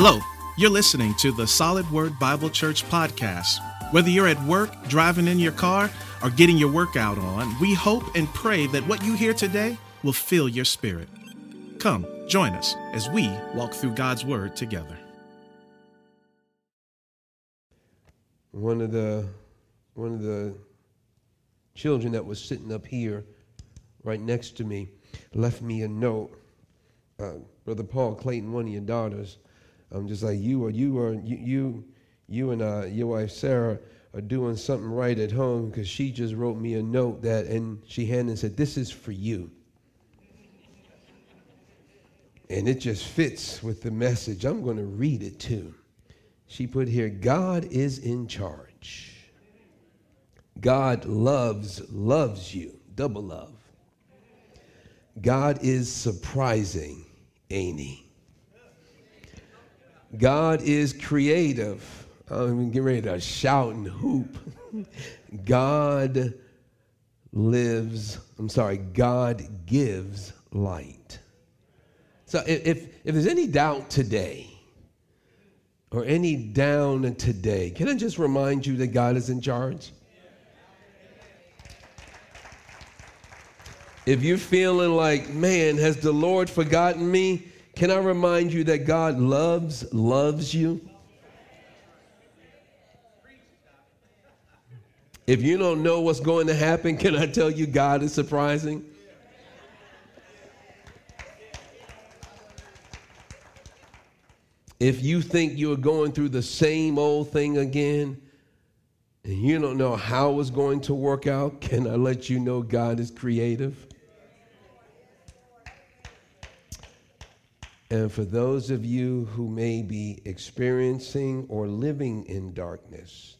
Hello, you're listening to the Solid Word Bible Church podcast. Whether you're at work, driving in your car, or getting your workout on, we hope and pray that what you hear today will fill your spirit. Come, join us as we walk through God's Word together. One of the one of the children that was sitting up here, right next to me, left me a note. Uh, Brother Paul Clayton, one of your daughters, I'm just like you or you or you you, you and uh, your wife Sarah are doing something right at home because she just wrote me a note that and she handed and said, "This is for you." And it just fits with the message. I'm going to read it too. She put here, God is in charge. God loves, loves you. Double love. God is surprising, ain't he? God is creative. Oh, I'm getting ready to shout and hoop. God lives, I'm sorry, God gives light. So if, if there's any doubt today or any down today, can I just remind you that God is in charge? If you're feeling like, man, has the Lord forgotten me? Can I remind you that God loves, loves you? If you don't know what's going to happen, can I tell you God is surprising? If you think you're going through the same old thing again and you don't know how it's going to work out, can I let you know God is creative? And for those of you who may be experiencing or living in darkness,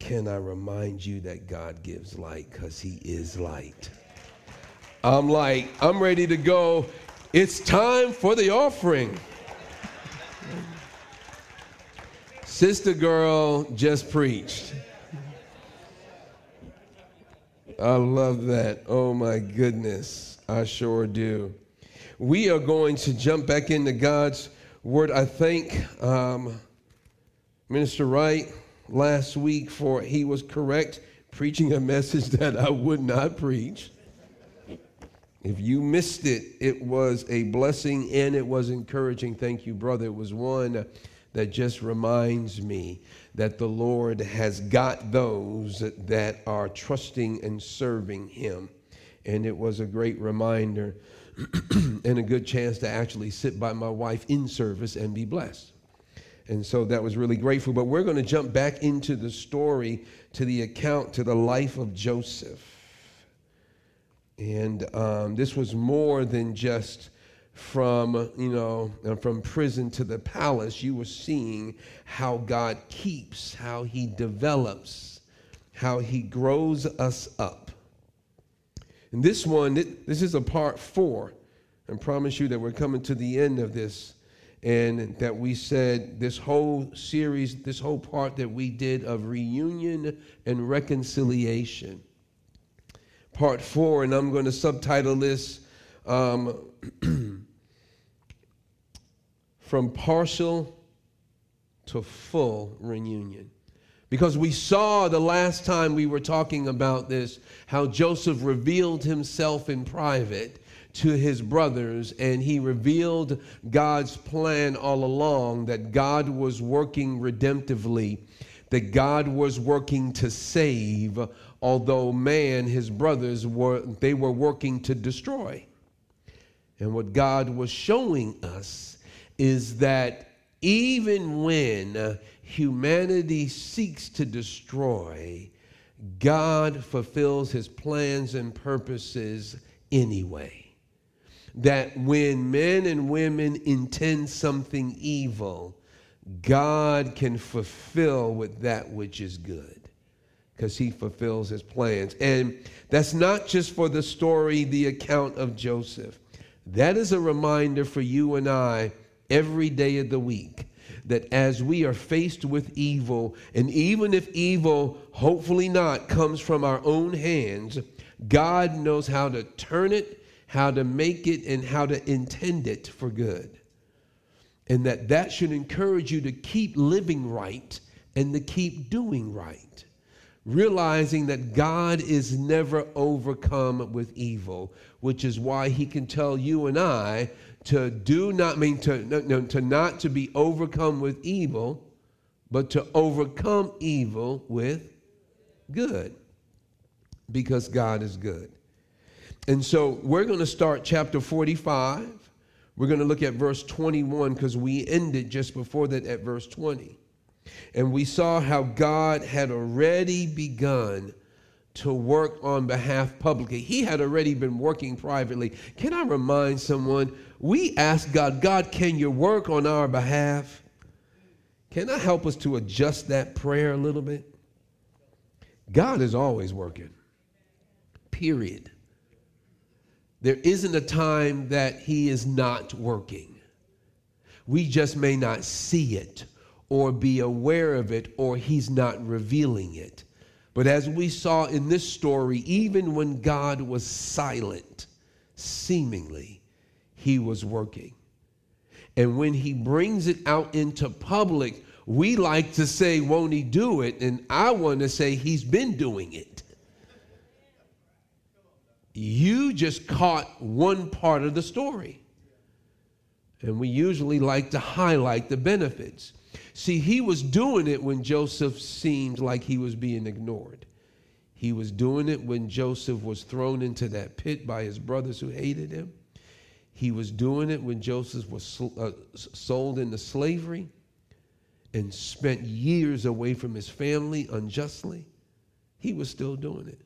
can I remind you that God gives light because He is light? I'm like, I'm ready to go. It's time for the offering. Sister girl just preached. I love that. Oh my goodness. I sure do we are going to jump back into God's Word. I thank um, Minister Wright last week for he was correct preaching a message that I would not preach. If you missed it, it was a blessing and it was encouraging. Thank you, brother. It was one that just reminds me that the Lord has got those that are trusting and serving Him. And it was a great reminder and a good chance to actually sit by my wife in service and be blessed. And so that was really grateful. But we're going to jump back into the story, to the account, to the life of Joseph. And um, this was more than just from, you know, uh, from prison to the palace. You were seeing how God keeps, how he develops, how he grows us up. And this one, this is a part four. I promise you that we're coming to the end of this. And that we said this whole series, this whole part that we did of reunion and reconciliation. Part four, and I'm going to subtitle this um, From Partial to Full Reunion. Because we saw the last time we were talking about this how Joseph revealed himself in private to his brothers, and he revealed God's plan all along that God was working redemptively, that God was working to save, although man, his brothers, were they were working to destroy. And what God was showing us is that even when uh, humanity seeks to destroy, God fulfills his plans and purposes anyway. That when men and women intend something evil, God can fulfill with that which is good because he fulfills his plans. And that's not just for the story, the account of Joseph. That is a reminder for you and I every day of the week that as we are faced with evil, and even if evil, hopefully not, comes from our own hands, God knows how to turn it, how to make it, and how to intend it for good. And that that should encourage you to keep living right and to keep doing right. Realizing that God is never overcome with evil, which is why he can tell you and I to do not mean to, no, to not to be overcome with evil, but to overcome evil with good because God is good. And so we're going to start chapter 45. We're going to look at verse 21 because we ended just before that at verse 20. And we saw how God had already begun to work on behalf publicly. He had already been working privately. Can I remind someone? We ask God, God, can you work on our behalf? Can I help us to adjust that prayer a little bit? God is always working, period. There isn't a time that He is not working. We just may not see it or be aware of it or He's not revealing it. But as we saw in this story, even when God was silent, seemingly, He was working. And when He brings it out into public, we like to say, won't he do it? And I want to say, he's been doing it. You just caught one part of the story. And we usually like to highlight the benefits. See, he was doing it when Joseph seemed like he was being ignored. He was doing it when Joseph was thrown into that pit by his brothers who hated him. He was doing it when Joseph was uh, sold into slavery and spent years away from his family unjustly, he was still doing it.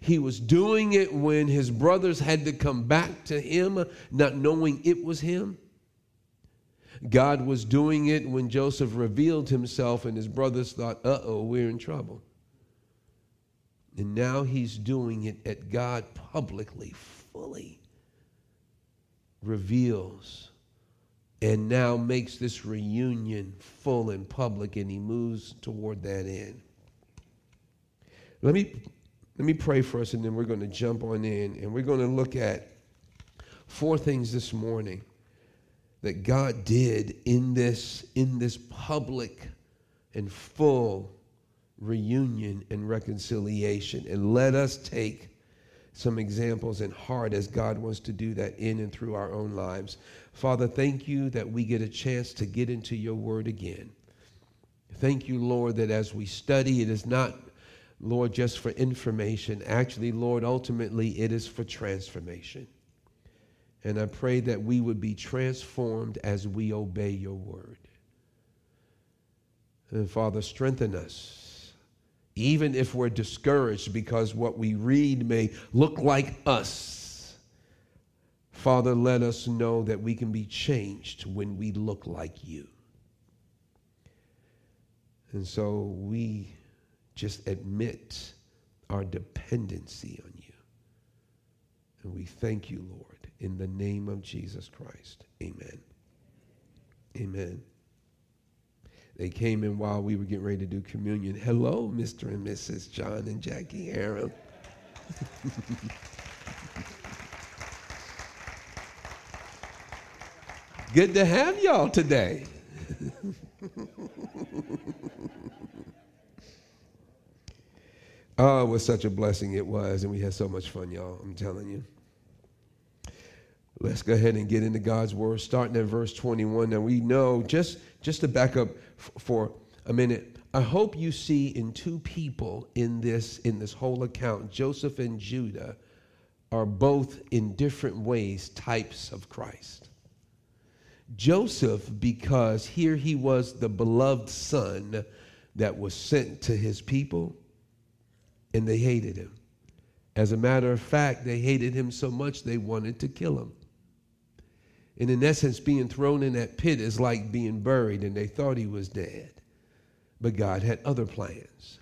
He was doing it when his brothers had to come back to him, not knowing it was him. God was doing it when Joseph revealed himself, and his brothers thought, uh oh, we're in trouble. And now he's doing it at God publicly, fully reveals and now makes this reunion full and public, and he moves toward that end. Let me, let me pray for us, and then we're going to jump on in, and we're going to look at four things this morning that God did in this, in this public and full reunion and reconciliation. And let us take some examples in heart as God wants to do that in and through our own lives. Father, thank you that we get a chance to get into your word again. Thank you, Lord, that as we study, it is not, Lord, just for information. Actually, Lord, ultimately, it is for transformation. And I pray that we would be transformed as we obey your word. And Father, strengthen us, even if we're discouraged because what we read may look like us Father, let us know that we can be changed when we look like you. And so we just admit our dependency on you. And we thank you, Lord, in the name of Jesus Christ. Amen. Amen. They came in while we were getting ready to do communion. Hello, Mr. and Mrs. John and Jackie Aaron. Good to have y'all today. oh, it was such a blessing it was, and we had so much fun, y'all. I'm telling you. Let's go ahead and get into God's word, starting at verse 21. Now we know, just, just to back up f- for a minute, I hope you see in two people in this, in this whole account, Joseph and Judah are both in different ways types of Christ. Joseph, because here he was the beloved son that was sent to his people, and they hated him. As a matter of fact, they hated him so much they wanted to kill him. And in essence, being thrown in that pit is like being buried, and they thought he was dead. But God had other plans.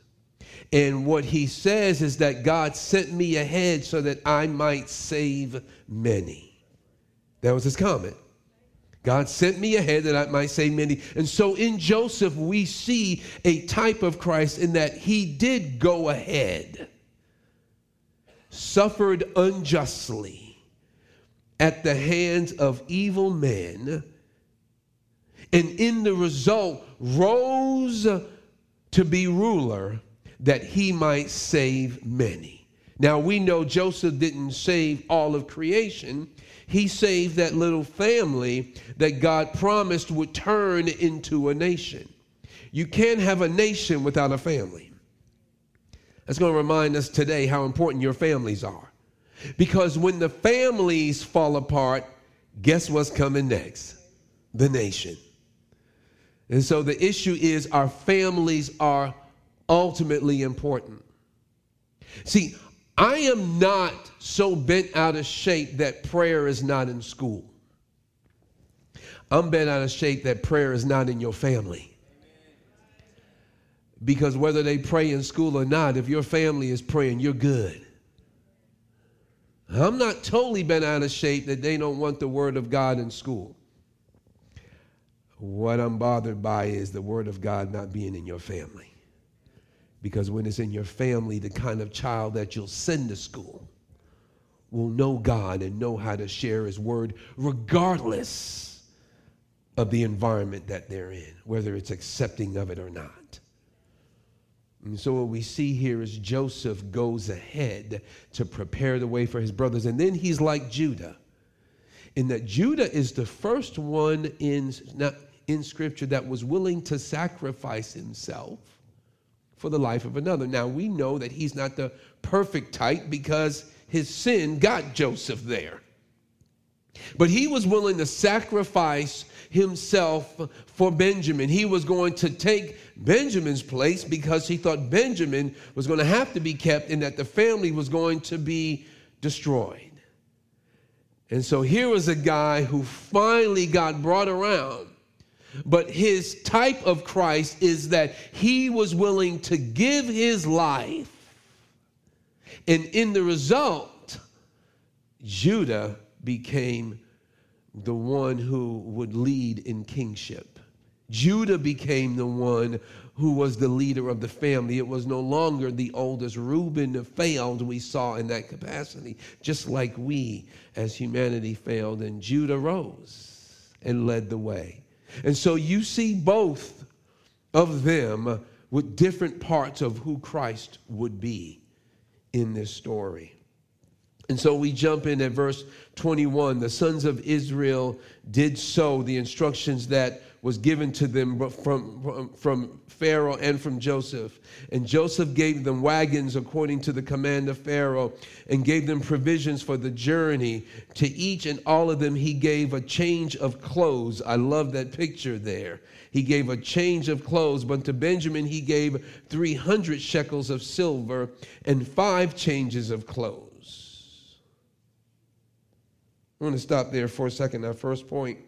And what he says is that God sent me ahead so that I might save many. That was his comment. God sent me ahead that I might save many. And so in Joseph, we see a type of Christ in that he did go ahead, suffered unjustly at the hands of evil men, and in the result rose to be ruler that he might save many. Now we know Joseph didn't save all of creation. He saved that little family that God promised would turn into a nation. You can't have a nation without a family. That's going to remind us today how important your families are. Because when the families fall apart, guess what's coming next? The nation. And so the issue is our families are ultimately important. See, I am not so bent out of shape that prayer is not in school. I'm bent out of shape that prayer is not in your family. Because whether they pray in school or not, if your family is praying, you're good. I'm not totally bent out of shape that they don't want the Word of God in school. What I'm bothered by is the Word of God not being in your family. Because when it's in your family, the kind of child that you'll send to school will know God and know how to share His Word regardless of the environment that they're in, whether it's accepting of it or not. And so, what we see here is Joseph goes ahead to prepare the way for his brothers. And then he's like Judah, in that Judah is the first one in, in Scripture that was willing to sacrifice himself for the life of another. Now, we know that he's not the perfect type because his sin got Joseph there. But he was willing to sacrifice himself for Benjamin. He was going to take Benjamin's place because he thought Benjamin was going to have to be kept and that the family was going to be destroyed. And so here was a guy who finally got brought around. But his type of Christ is that he was willing to give his life. And in the result, Judah became the one who would lead in kingship. Judah became the one who was the leader of the family. It was no longer the oldest. Reuben failed, we saw in that capacity, just like we as humanity failed, and Judah rose and led the way. And so you see both of them with different parts of who Christ would be in this story. And so we jump in at verse 21. The sons of Israel did so, the instructions that was given to them from, from, from, Pharaoh and from Joseph. And Joseph gave them wagons according to the command of Pharaoh and gave them provisions for the journey. To each and all of them, he gave a change of clothes. I love that picture there. He gave a change of clothes, but to Benjamin, he gave 300 shekels of silver and five changes of clothes. I'm going to stop there for a second. Our first point,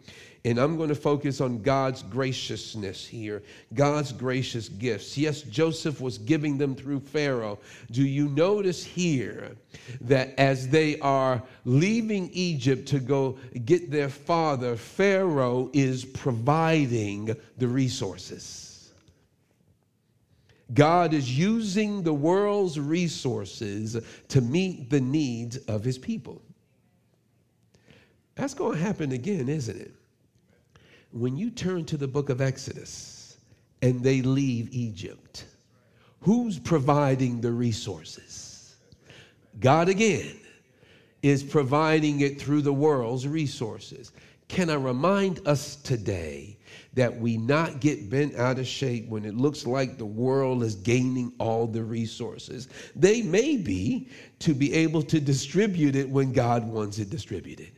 and I'm going to focus on God's graciousness here, God's gracious gifts. Yes, Joseph was giving them through Pharaoh. Do you notice here that as they are leaving Egypt to go get their father, Pharaoh is providing the resources? God is using the world's resources to meet the needs of his people. That's going to happen again, isn't it? When you turn to the book of Exodus and they leave Egypt, who's providing the resources? God again is providing it through the world's resources. Can I remind us today that we not get bent out of shape when it looks like the world is gaining all the resources? They may be to be able to distribute it when God wants it distributed.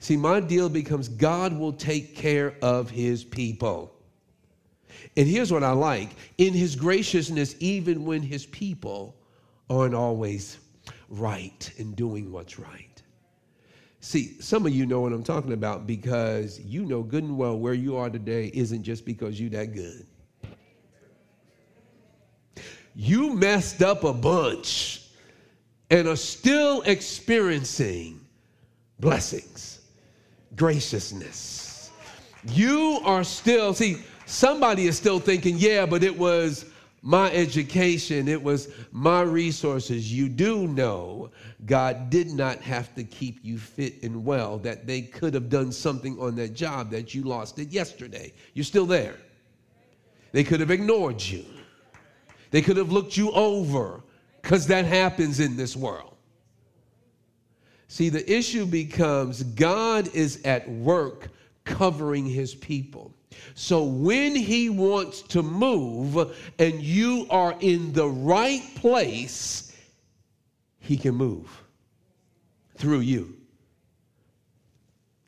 See, my deal becomes God will take care of his people. And here's what I like in his graciousness, even when his people aren't always right in doing what's right. See, some of you know what I'm talking about because you know good and well where you are today isn't just because you're that good. You messed up a bunch and are still experiencing blessings graciousness. You are still, see, somebody is still thinking, yeah, but it was my education, it was my resources. You do know God did not have to keep you fit and well, that they could have done something on that job that you lost it yesterday. You're still there. They could have ignored you, they could have looked you over, because that happens in this world. See, the issue becomes God is at work covering his people. So when he wants to move and you are in the right place, he can move through you.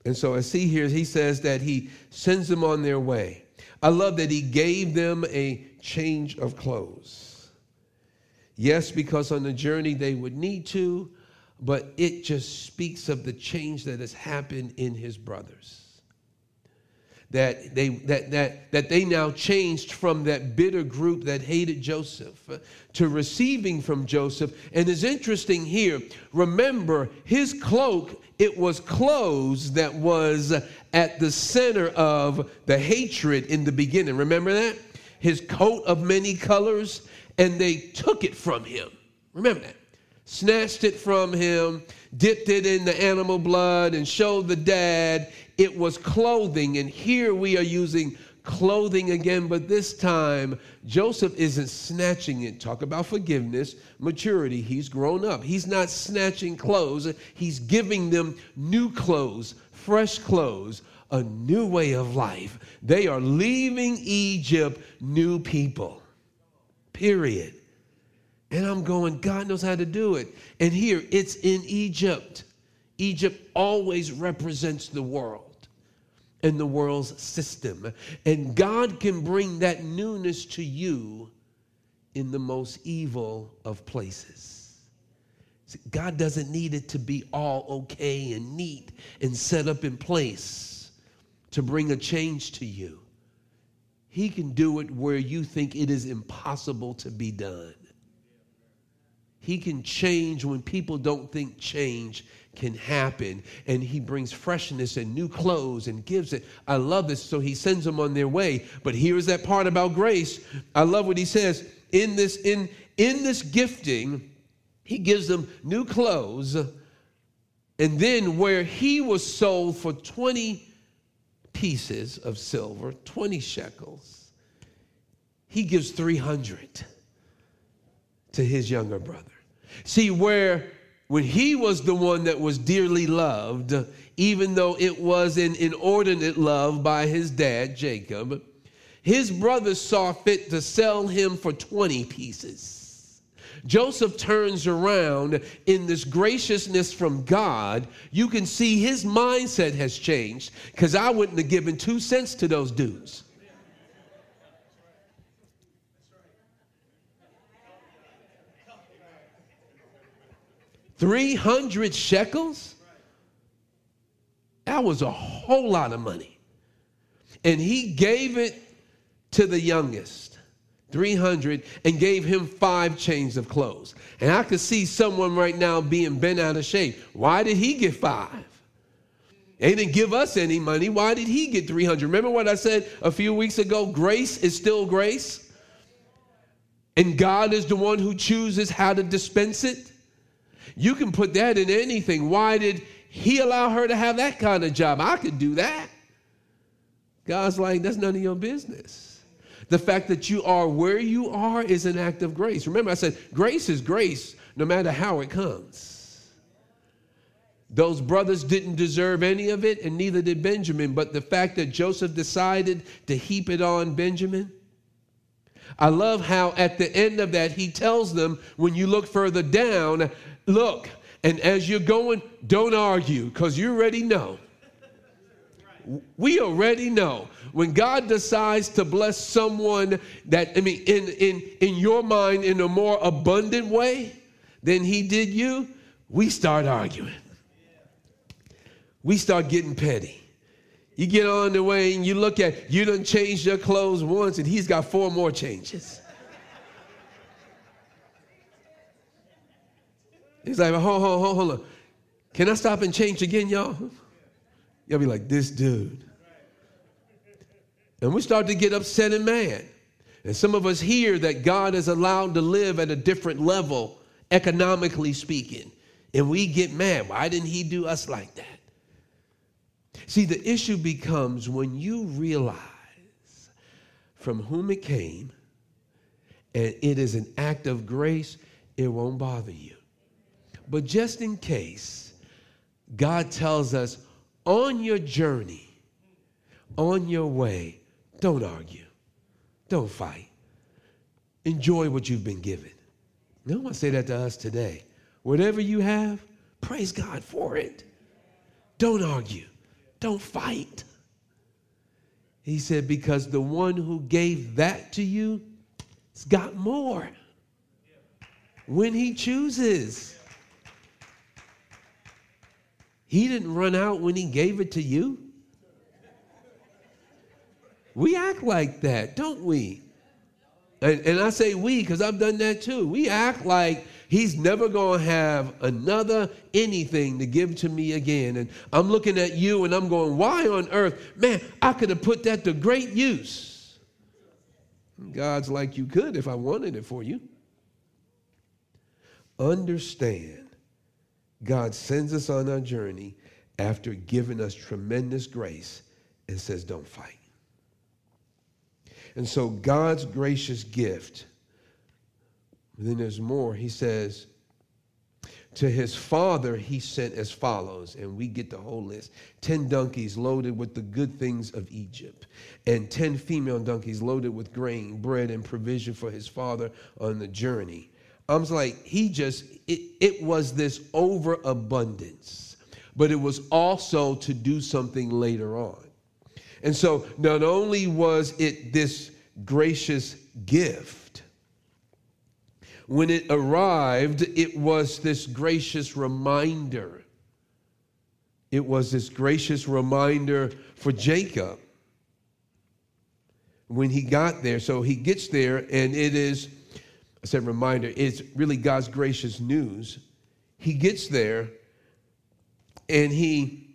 And so I see here, he says that he sends them on their way. I love that he gave them a change of clothes. Yes, because on the journey they would need to, but it just speaks of the change that has happened in his brothers that they, that, that, that they now changed from that bitter group that hated Joseph uh, to receiving from Joseph. And it's interesting here, remember, his cloak, it was clothes that was at the center of the hatred in the beginning. Remember that? His coat of many colors, and they took it from him. Remember that? Snatched it from him, dipped it in the animal blood, and showed the dad it was clothing. And here we are using clothing again, but this time Joseph isn't snatching it. Talk about forgiveness, maturity. He's grown up. He's not snatching clothes, he's giving them new clothes, fresh clothes, a new way of life. They are leaving Egypt new people. Period. And I'm going, God knows how to do it. And here it's in Egypt. Egypt always represents the world and the world's system. And God can bring that newness to you in the most evil of places. God doesn't need it to be all okay and neat and set up in place to bring a change to you. He can do it where you think it is impossible to be done. He can change when people don't think change can happen. And he brings freshness and new clothes and gives it. I love this. So he sends them on their way. But here's that part about grace. I love what he says. In this, in, in this gifting, he gives them new clothes. And then where he was sold for 20 pieces of silver, 20 shekels, he gives 300 to his younger brother. See, where when he was the one that was dearly loved, even though it was an inordinate love by his dad, Jacob, his brothers saw fit to sell him for 20 pieces. Joseph turns around in this graciousness from God. You can see his mindset has changed because I wouldn't have given two cents to those dudes. 300 shekels? That was a whole lot of money. And he gave it to the youngest, 300, and gave him five chains of clothes. And I could see someone right now being bent out of shape. Why did he get five? They didn't give us any money. Why did he get 300? Remember what I said a few weeks ago? Grace is still grace. And God is the one who chooses how to dispense it. You can put that in anything. Why did he allow her to have that kind of job? I could do that. God's like, that's none of your business. The fact that you are where you are is an act of grace. Remember, I said grace is grace no matter how it comes. Those brothers didn't deserve any of it, and neither did Benjamin. But the fact that Joseph decided to heap it on Benjamin, I love how at the end of that, he tells them, when you look further down, Look, and as you're going, don't argue because you already know. We already know when God decides to bless someone that I mean in in in your mind in a more abundant way than he did you, we start arguing. We start getting petty. You get on the way and you look at you done changed your clothes once and he's got four more changes. He's like, hold, hold, hold, hold on. Can I stop and change again, y'all? Y'all be like, this dude. And we start to get upset and mad And some of us here that God is allowed to live at a different level, economically speaking. And we get mad. Why didn't he do us like that? See, the issue becomes when you realize from whom it came and it is an act of grace, it won't bother you. But just in case, God tells us on your journey, on your way, don't argue, don't fight. Enjoy what you've been given. Want to say that to us today. Whatever you have, praise God for it. Don't argue, don't fight. He said, because the one who gave that to you has got more when he chooses. He didn't run out when he gave it to you. We act like that, don't we? And, and I say we because I've done that too. We act like he's never going to have another anything to give to me again. And I'm looking at you and I'm going, why on earth? Man, I could have put that to great use. God's like, you could if I wanted it for you. Understand, God sends us on our journey after giving us tremendous grace and says, don't fight. And so God's gracious gift, then there's more. He says, to his father he sent as follows, and we get the whole list 10 donkeys loaded with the good things of Egypt, and 10 female donkeys loaded with grain, bread, and provision for his father on the journey. I was like, he just, it, it was this overabundance, but it was also to do something later on. And so not only was it this gracious gift, when it arrived, it was this gracious reminder. It was this gracious reminder for Jacob when he got there. So he gets there, and it is, I said reminder, it's really God's gracious news. He gets there, and he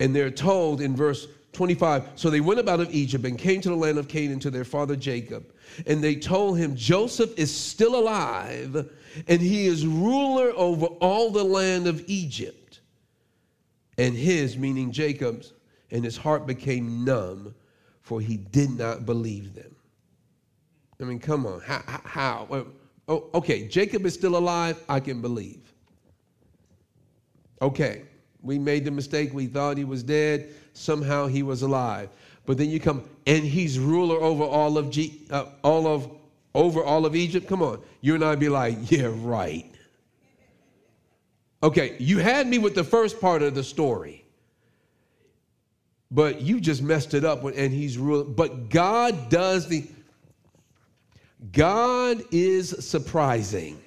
and they're told in verse 25 So they went up out of Egypt and came to the land of Canaan to their father Jacob. And they told him, Joseph is still alive, and he is ruler over all the land of Egypt. And his, meaning Jacob's, and his heart became numb, for he did not believe them. I mean, come on. How? how? Oh, okay, Jacob is still alive. I can believe. Okay. We made the mistake. We thought he was dead. Somehow he was alive. But then you come, and he's ruler over all of G, uh, all of over all of Egypt. Come on, you and I be like, yeah, right. Okay, you had me with the first part of the story, but you just messed it up. And he's ruling. But God does the. God is surprising.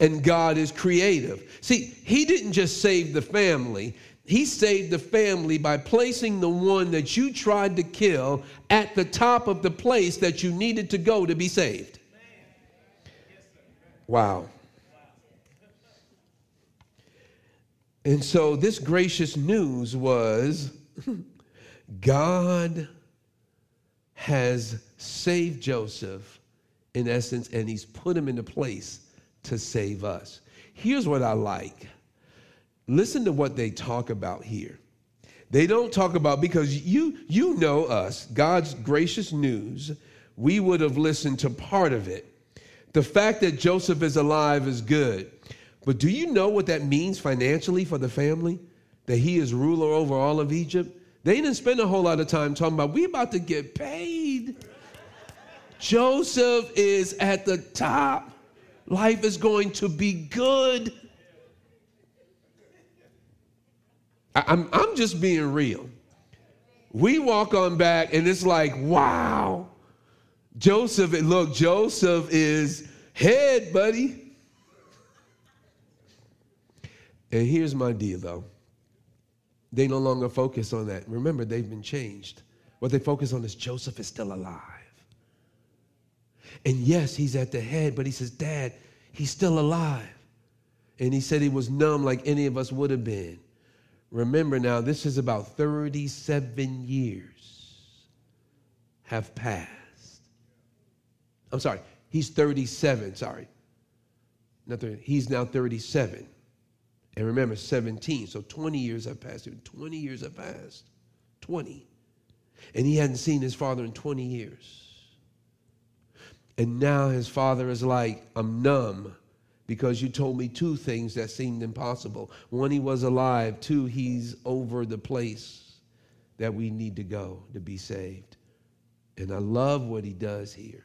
and God is creative. See, He didn't just save the family, He saved the family by placing the one that you tried to kill at the top of the place that you needed to go to be saved. Wow. And so this gracious news was God has saved Joseph in essence, and he's put him in a place to save us. Here's what I like listen to what they talk about here. They don't talk about because you you know us, God's gracious news, we would have listened to part of it. The fact that Joseph is alive is good. But do you know what that means financially for the family? That he is ruler over all of Egypt? They didn't spend a whole lot of time talking about we about to get paid. Joseph is at the top. Life is going to be good. I'm, I'm just being real. We walk on back and it's like, wow. Joseph, look, Joseph is head, buddy. And here's my deal, though. They no longer focus on that. Remember, they've been changed. What they focus on is Joseph is still alive. And yes, he's at the head, but he says, Dad, he's still alive. And he said he was numb like any of us would have been. Remember now, this is about 37 years have passed. I'm sorry, he's 37, sorry. Not 30, he's now 37. And remember, 17. So 20 years have passed. 20 years have passed. 20. And he hadn't seen his father in 20 years. And now his father is like, I'm numb because you told me two things that seemed impossible. One, he was alive. Two, he's over the place that we need to go to be saved. And I love what he does here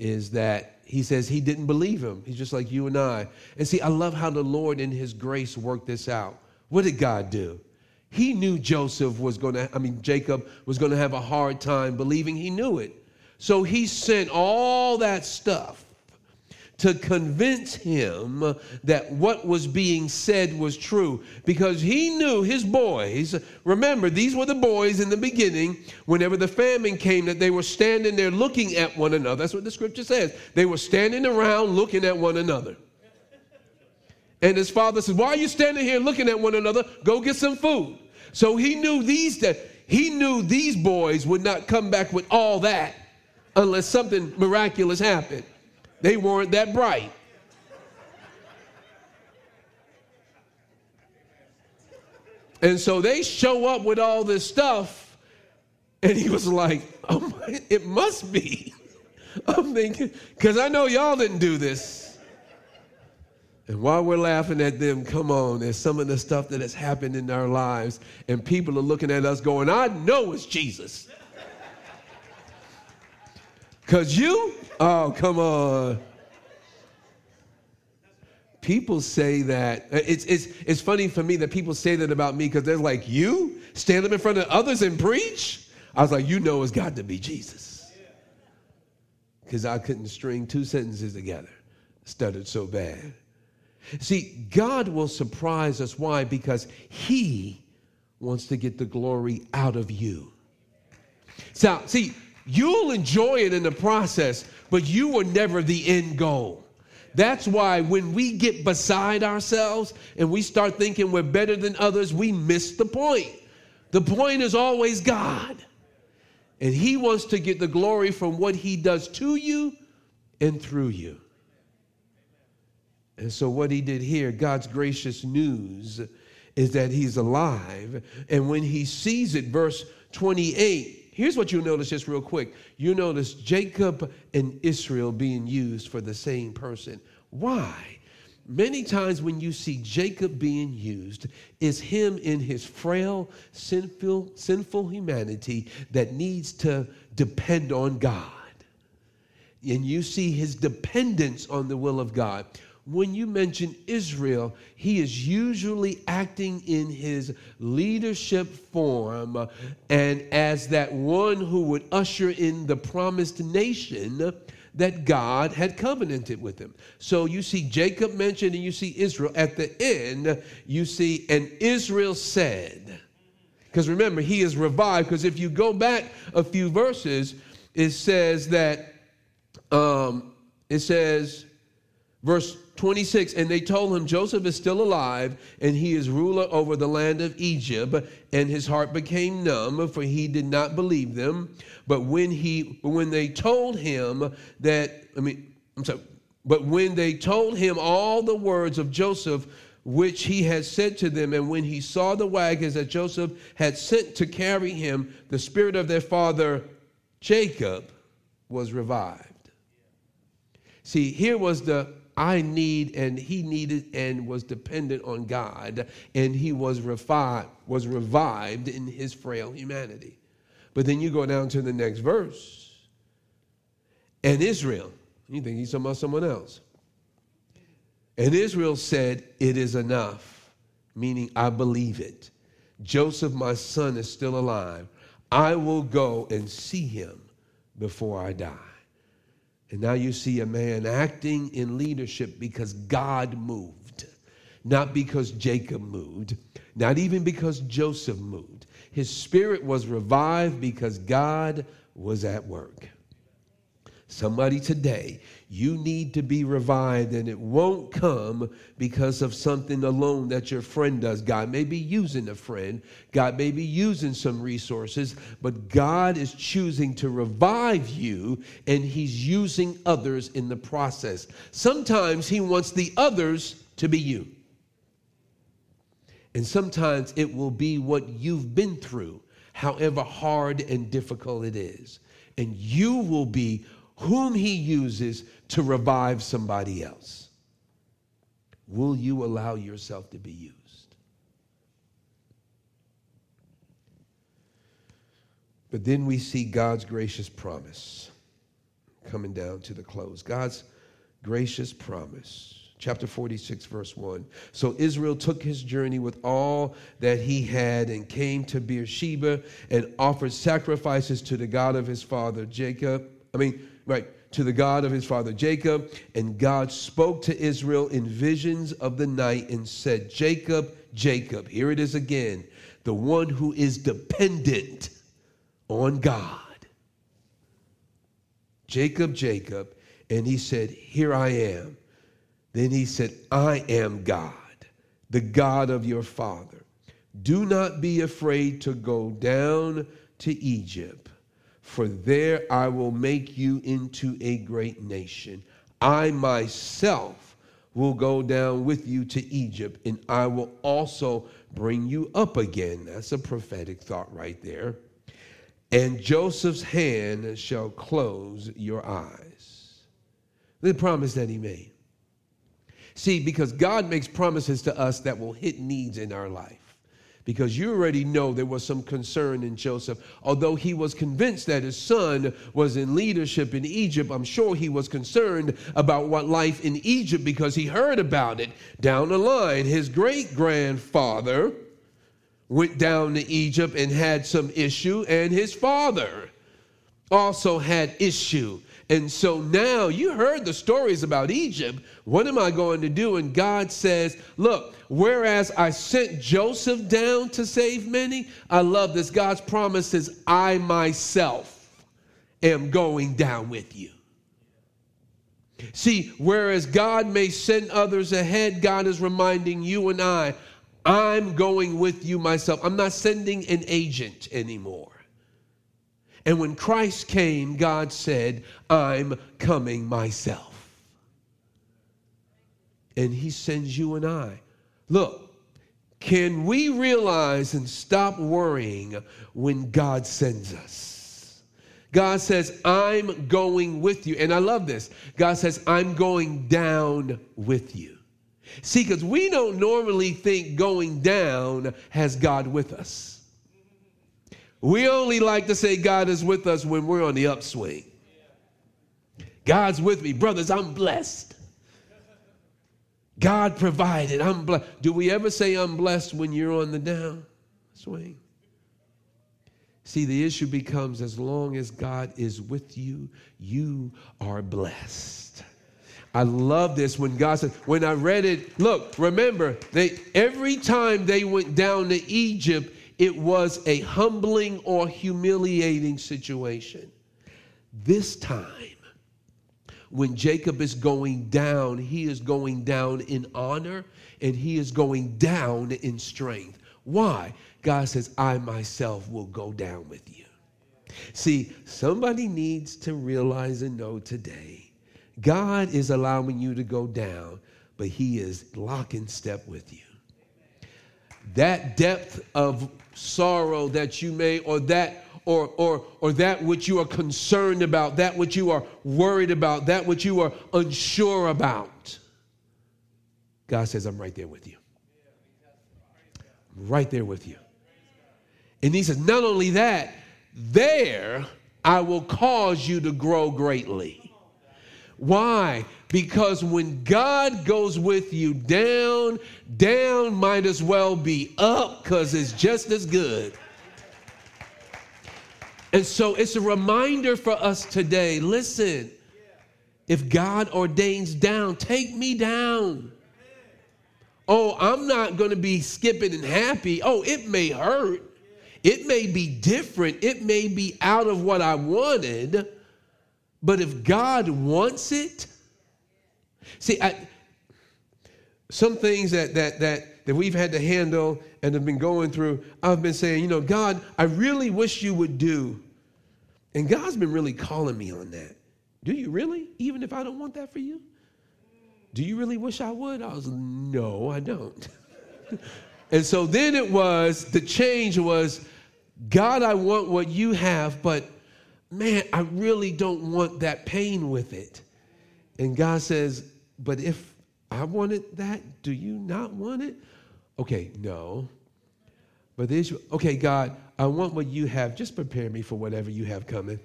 is that he says he didn't believe him. He's just like you and I. And see, I love how the Lord in his grace worked this out. What did God do? He knew Joseph was going to, I mean, Jacob was going to have a hard time believing. He knew it. So he sent all that stuff to convince him that what was being said was true. Because he knew his boys remember these were the boys in the beginning whenever the famine came that they were standing there looking at one another. That's what the scripture says. They were standing around looking at one another. And his father says why are you standing here looking at one another? Go get some food. So he knew these that he knew these boys would not come back with all that unless something miraculous happened they weren't that bright. And so they show up with all this stuff, and he was like, oh my, it must be. I'm thinking, because I know y'all didn't do this. And while we're laughing at them, come on, there's some of the stuff that has happened in our lives, and people are looking at us going, I know it's Jesus. Because you, oh, come on. People say that. It's, it's, it's funny for me that people say that about me because they're like, You stand up in front of others and preach? I was like, You know it's got to be Jesus. Because I couldn't string two sentences together, stuttered so bad. See, God will surprise us. Why? Because He wants to get the glory out of you. So, see, You'll enjoy it in the process, but you were never the end goal. That's why when we get beside ourselves and we start thinking we're better than others, we miss the point. The point is always God. And He wants to get the glory from what He does to you and through you. And so, what He did here, God's gracious news, is that He's alive. And when He sees it, verse 28, Here's what you'll notice just real quick. You notice Jacob and Israel being used for the same person. Why? Many times when you see Jacob being used, is him in his frail, sinful, sinful humanity that needs to depend on God. And you see his dependence on the will of God when you mention Israel, he is usually acting in his leadership form and as that one who would usher in the promised nation that God had covenanted with him. So you see Jacob mentioned and you see Israel. At the end, you see, and Israel said, because remember, he is revived. Because if you go back a few verses, it says that, um, it says, verse 26 and they told him joseph is still alive and he is ruler over the land of egypt and his heart became numb for he did not believe them. But when he when they told him that i mean i'm sorry but when they told him all the words of joseph which he had said to them and when he saw the wagons that joseph had sent to carry him the spirit of their father jacob was revived. See here was the I need and he needed and was dependent on God, and he was revived, was revived in his frail humanity. But then you go down to the next verse. And Israel, you think he's talking about someone else. And Israel said, It is enough, meaning I believe it. Joseph, my son, is still alive. I will go and see him before I die. And now you see a man acting in leadership because God moved, not because Jacob moved, not even because Joseph moved. His spirit was revived because God was at work. Somebody today, you need to be revived, and it won't come because of something alone that your friend does. God may be using a friend, God may be using some resources, but God is choosing to revive you, and He's using others in the process. Sometimes He wants the others to be you. And sometimes it will be what you've been through, however hard and difficult it is. And you will be whom he uses to revive somebody else. Will you allow yourself to be used? But then we see God's gracious promise coming down to the close. God's gracious promise. Chapter 46, verse 1. So Israel took his journey with all that he had and came to Beersheba and offered sacrifices to the God of his father Jacob. I mean, right, to the God of his father Jacob. And God spoke to Israel in visions of the night and said, Jacob, Jacob, here it is again, the one who is dependent on God. Jacob, Jacob. And he said, Here I am. Then he said, I am God, the God of your father. Do not be afraid to go down to Egypt for there I will make you into a great nation. I myself will go down with you to Egypt, and I will also bring you up again. That's a prophetic thought right there. And Joseph's hand shall close your eyes. The promise that he made. See, because God makes promises to us that will hit needs in our life because you already know there was some concern in Joseph. Although he was convinced that his son was in leadership in Egypt, I'm sure he was concerned about what life in Egypt because he heard about it down the line. His great grandfather went down to Egypt and had some issue, and his father also had issue. And so now you heard the stories about Egypt. What am I going to do? And God says, Look, whereas I sent Joseph down to save many, I love this. God's promise is, I myself am going down with you. See, whereas God may send others ahead, God is reminding you and I, I'm going with you myself. I'm not sending an agent anymore. And when Christ came, God said, I'm coming myself. And he sends you and I. Look, can we realize and stop worrying when God sends us? God says, I'm going with you. And I love this. God says, I'm going down with you. See, because we don't normally think going down has God with us. We only like to say God is with us when we're on the upswing. God's with me. Brothers, I'm blessed. God provided. I'm blessed. Do we ever say I'm blessed when you're on the down swing? See, the issue becomes as long as God is with you, you are blessed. I love this when God said, when I read it, look, remember, they every time they went down to Egypt, it was a humbling or humiliating situation. This time, when Jacob is going down, he is going down in honor and he is going down in strength. Why? God says, I myself will go down with you. See, somebody needs to realize and know today God is allowing you to go down, but he is lock in step with you. That depth of sorrow that you may, or that or, or, or that which you are concerned about, that which you are worried about, that which you are unsure about. God says, I'm right there with you. I'm right there with you. And He says, not only that, there I will cause you to grow greatly. Why? Because when God goes with you down, down might as well be up because it's just as good. And so it's a reminder for us today listen, if God ordains down, take me down. Oh, I'm not going to be skipping and happy. Oh, it may hurt. It may be different. It may be out of what I wanted But if God wants it, see, I, some things that, that, that, that we've had to handle and have been going through, I've been saying, you know, God, I really wish you would do. And God's been really calling me on that. Do you really? Even if I don't want that for you? Do you really wish I would? I was, no, I don't. and so then it was, the change was, God, I want what you have, but man, I really don't want that pain with it. And God says, but if I wanted that, do you not want it? Okay, no. But the issue, okay, God, I want what you have. Just prepare me for whatever you have coming.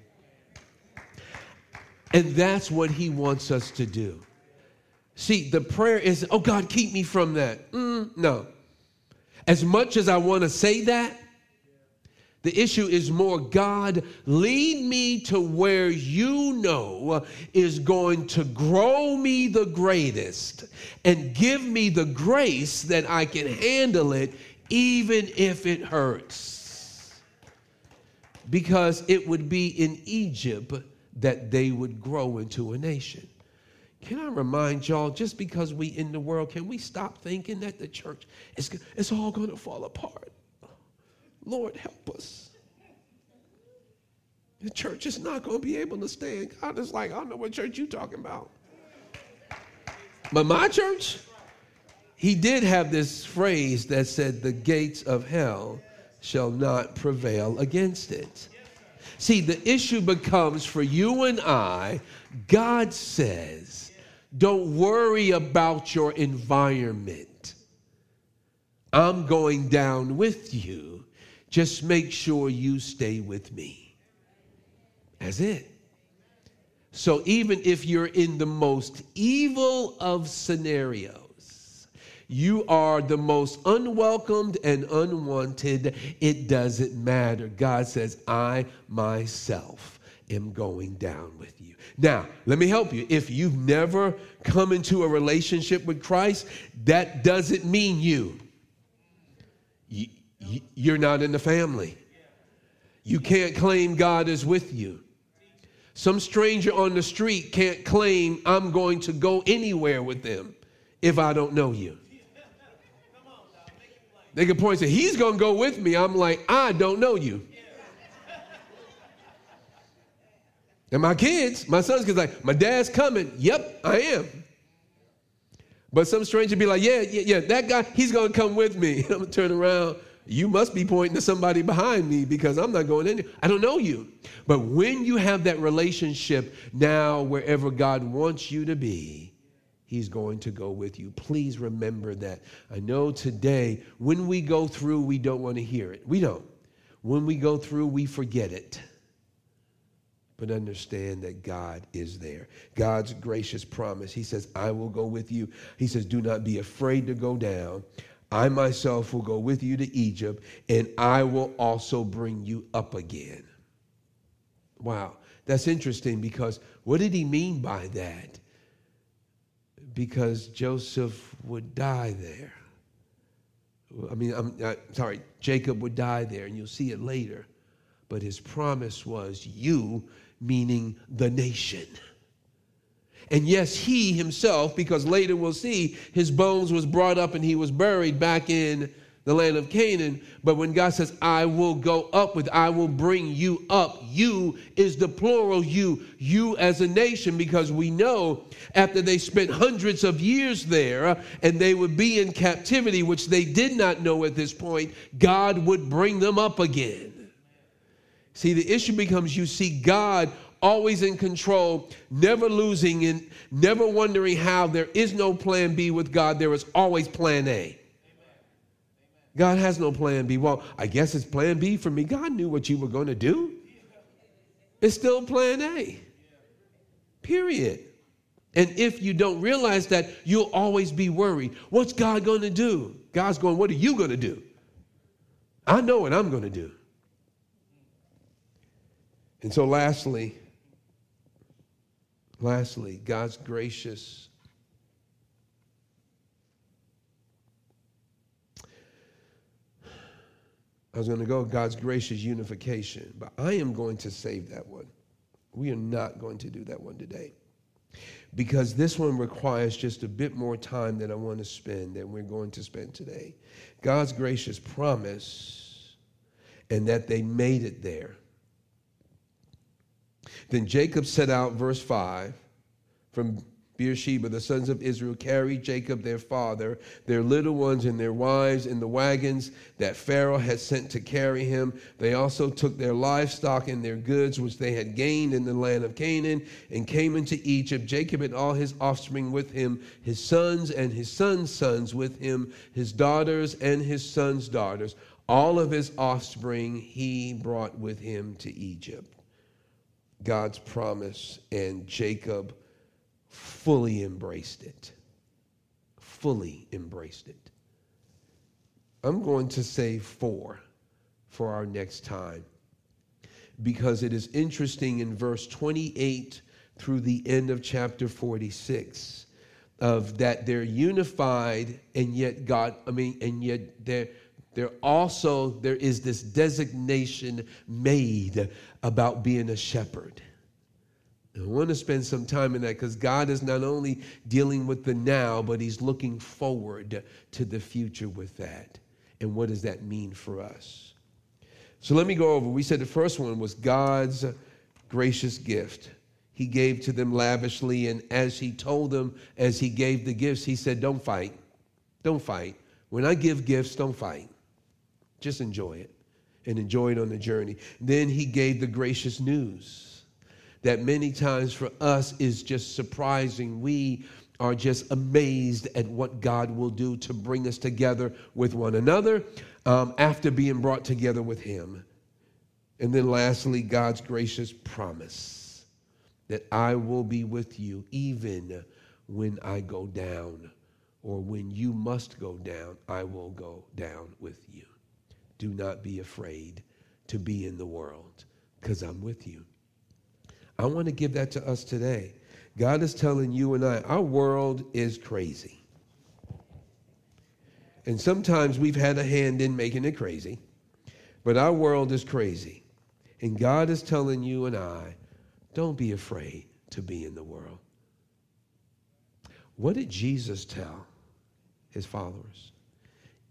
And that's what he wants us to do. See, the prayer is, oh God, keep me from that. Mm, no. As much as I want to say that, the issue is more God, lead me to where you know is going to grow me the greatest and give me the grace that I can handle it even if it hurts. Because it would be in Egypt that they would grow into a nation. Can I remind y'all, just because we in the world, can we stop thinking that the church is it's all going to fall apart? Lord, help us. The church is not going to be able to stand. God is like, I don't know what church you're talking about. But my church, he did have this phrase that said, the gates of hell shall not prevail against it. See, the issue becomes for you and I, God says, don't worry about your environment. I'm going down with you. Just make sure you stay with me. That's it. So even if you're in the most evil of scenarios, you are the most unwelcomed and unwanted, it doesn't matter. God says, I myself am going down with you. Now, let me help you. If you've never come into a relationship with Christ, that doesn't mean you. You're not in the family. You can't claim God is with you. Some stranger on the street can't claim I'm going to go anywhere with them if I don't know you. They can point and say, He's going to go with me. I'm like, I don't know you. And my kids, my sons, kids, like, my dad's coming. Yep, I am. But some stranger be like, yeah, yeah, yeah, that guy, he's going to come with me. I'm going to turn around. You must be pointing to somebody behind me because I'm not going in. I don't know you. But when you have that relationship now, wherever God wants you to be, He's going to go with you. Please remember that. I know today, when we go through, we don't want to hear it. We don't. When we go through, we forget it but understand that God is there. God's gracious promise. He says, I will go with you. He says, Do not be afraid to go down. I myself will go with you to Egypt, and I will also bring you up again. Wow, that's interesting because what did he mean by that? Because Joseph would die there. I mean, I'm uh, sorry, Jacob would die there, and you'll see it later. But his promise was, You meaning the nation. And yes, he himself, because later we'll see his bones was brought up and he was buried back in the land of Canaan. But when God says, I will go up with, I will bring you up, you is the plural you, you as a nation, because we know after they spent hundreds of years there and they would be in captivity, which they did not know at this point, God would bring them up again. See, the issue becomes you see God always in control, never losing and never wondering how. There is no plan B with God, there is always plan A. God has no plan B. Well, I guess it's plan B for me. God knew what you were going to do. It's still plan A. Period. And if you don't realize that, you'll always be worried. What's God going to do? God's going, What are you going to do? I know what I'm going to do. And so, lastly, lastly, God's gracious. I was going to go God's gracious unification, but I am going to save that one We are not going to do that one today because this one requires just a bit more time that I want to spend than we're going to spend today. God's gracious promise and that they made it there. Then Jacob set out, verse 5, from Beersheba, the sons of Israel carried Jacob their father, their little ones and their wives in the wagons that Pharaoh had sent to carry him. They also took their livestock and their goods which they had gained in the land of Canaan and came into Egypt. Jacob and all his offspring with him, his sons and his sons' sons with him, his daughters and his sons' daughters. All of his offspring he brought with him to Egypt. God's promise and Jacob fully embraced it. Fully embraced it. I'm going to say four for our next time because it is interesting in verse 28 through the end of chapter 46 of that they're unified and yet God I mean and yet they're there also there is this designation made about being a shepherd I want to spend some time in that because God is not only dealing with the now, but He's looking forward to the future with that. And what does that mean for us? So let me go over. We said the first one was God's gracious gift. He gave to them lavishly, and as He told them, as He gave the gifts, He said, Don't fight. Don't fight. When I give gifts, don't fight. Just enjoy it and enjoy it on the journey. Then He gave the gracious news that many times for us is just surprising. We are just amazed at what God will do to bring us together with one another um, after being brought together with Him. And then lastly, God's gracious promise that I will be with you even when I go down, or when you must go down, I will go down with you. Do not be afraid to be in the world, because I'm with you. I want to give that to us today. God is telling you and I, our world is crazy. And sometimes we've had a hand in making it crazy, but our world is crazy. And God is telling you and I, don't be afraid to be in the world. What did Jesus tell his followers?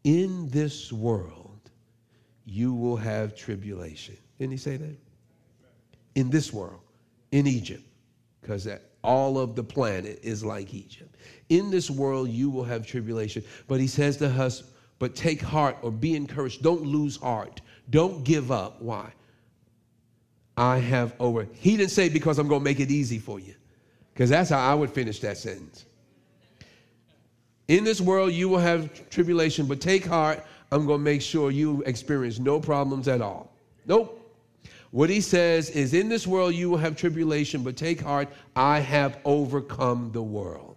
In this world, you will have tribulation. Didn't he say that? In this world in Egypt, because all of the planet is like Egypt. In this world, you will have tribulation. But he says to us, but take heart or be encouraged. Don't lose heart. Don't give up. Why? I have over. He didn't say because I'm going to make it easy for you, because that's how I would finish that sentence. In this world, you will have tribulation, but take heart. I'm going to make sure you experience no problems at all. Nope. What he says is, In this world you will have tribulation, but take heart, I have overcome the world.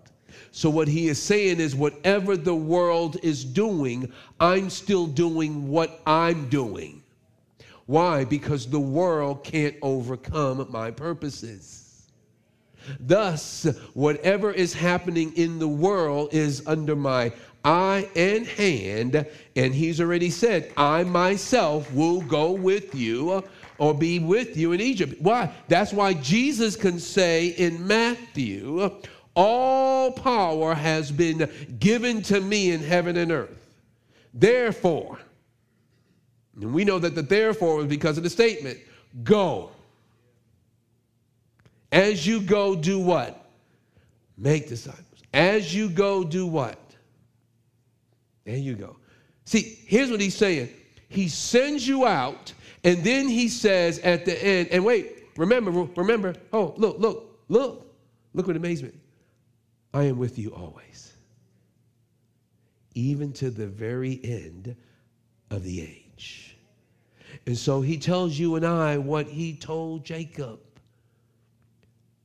So, what he is saying is, whatever the world is doing, I'm still doing what I'm doing. Why? Because the world can't overcome my purposes. Thus, whatever is happening in the world is under my eye and hand. And he's already said, I myself will go with you or be with you in Egypt. Why? That's why Jesus can say in Matthew, All power has been given to me in heaven and earth. Therefore, and we know that the therefore was because of the statement go. As you go, do what? Make disciples. As you go, do what? There you go. See, here's what he's saying He sends you out and then he says at the end, and wait, remember, remember, oh, look, look, look, look with amazement. I am with you always, even to the very end of the age. And so he tells you and I what he told Jacob.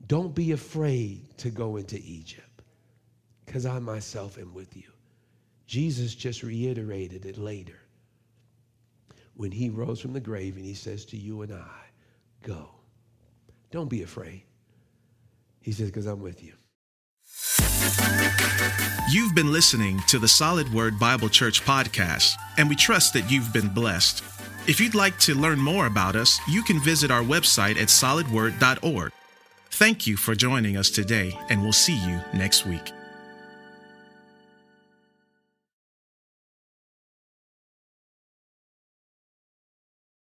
Don't be afraid to go into Egypt, because I myself am with you. Jesus just reiterated it later when he rose from the grave and he says to you and I, Go. Don't be afraid. He says, Because I'm with you. You've been listening to the Solid Word Bible Church podcast, and we trust that you've been blessed. If you'd like to learn more about us, you can visit our website at solidword.org. Thank you for joining us today, and we'll see you next week.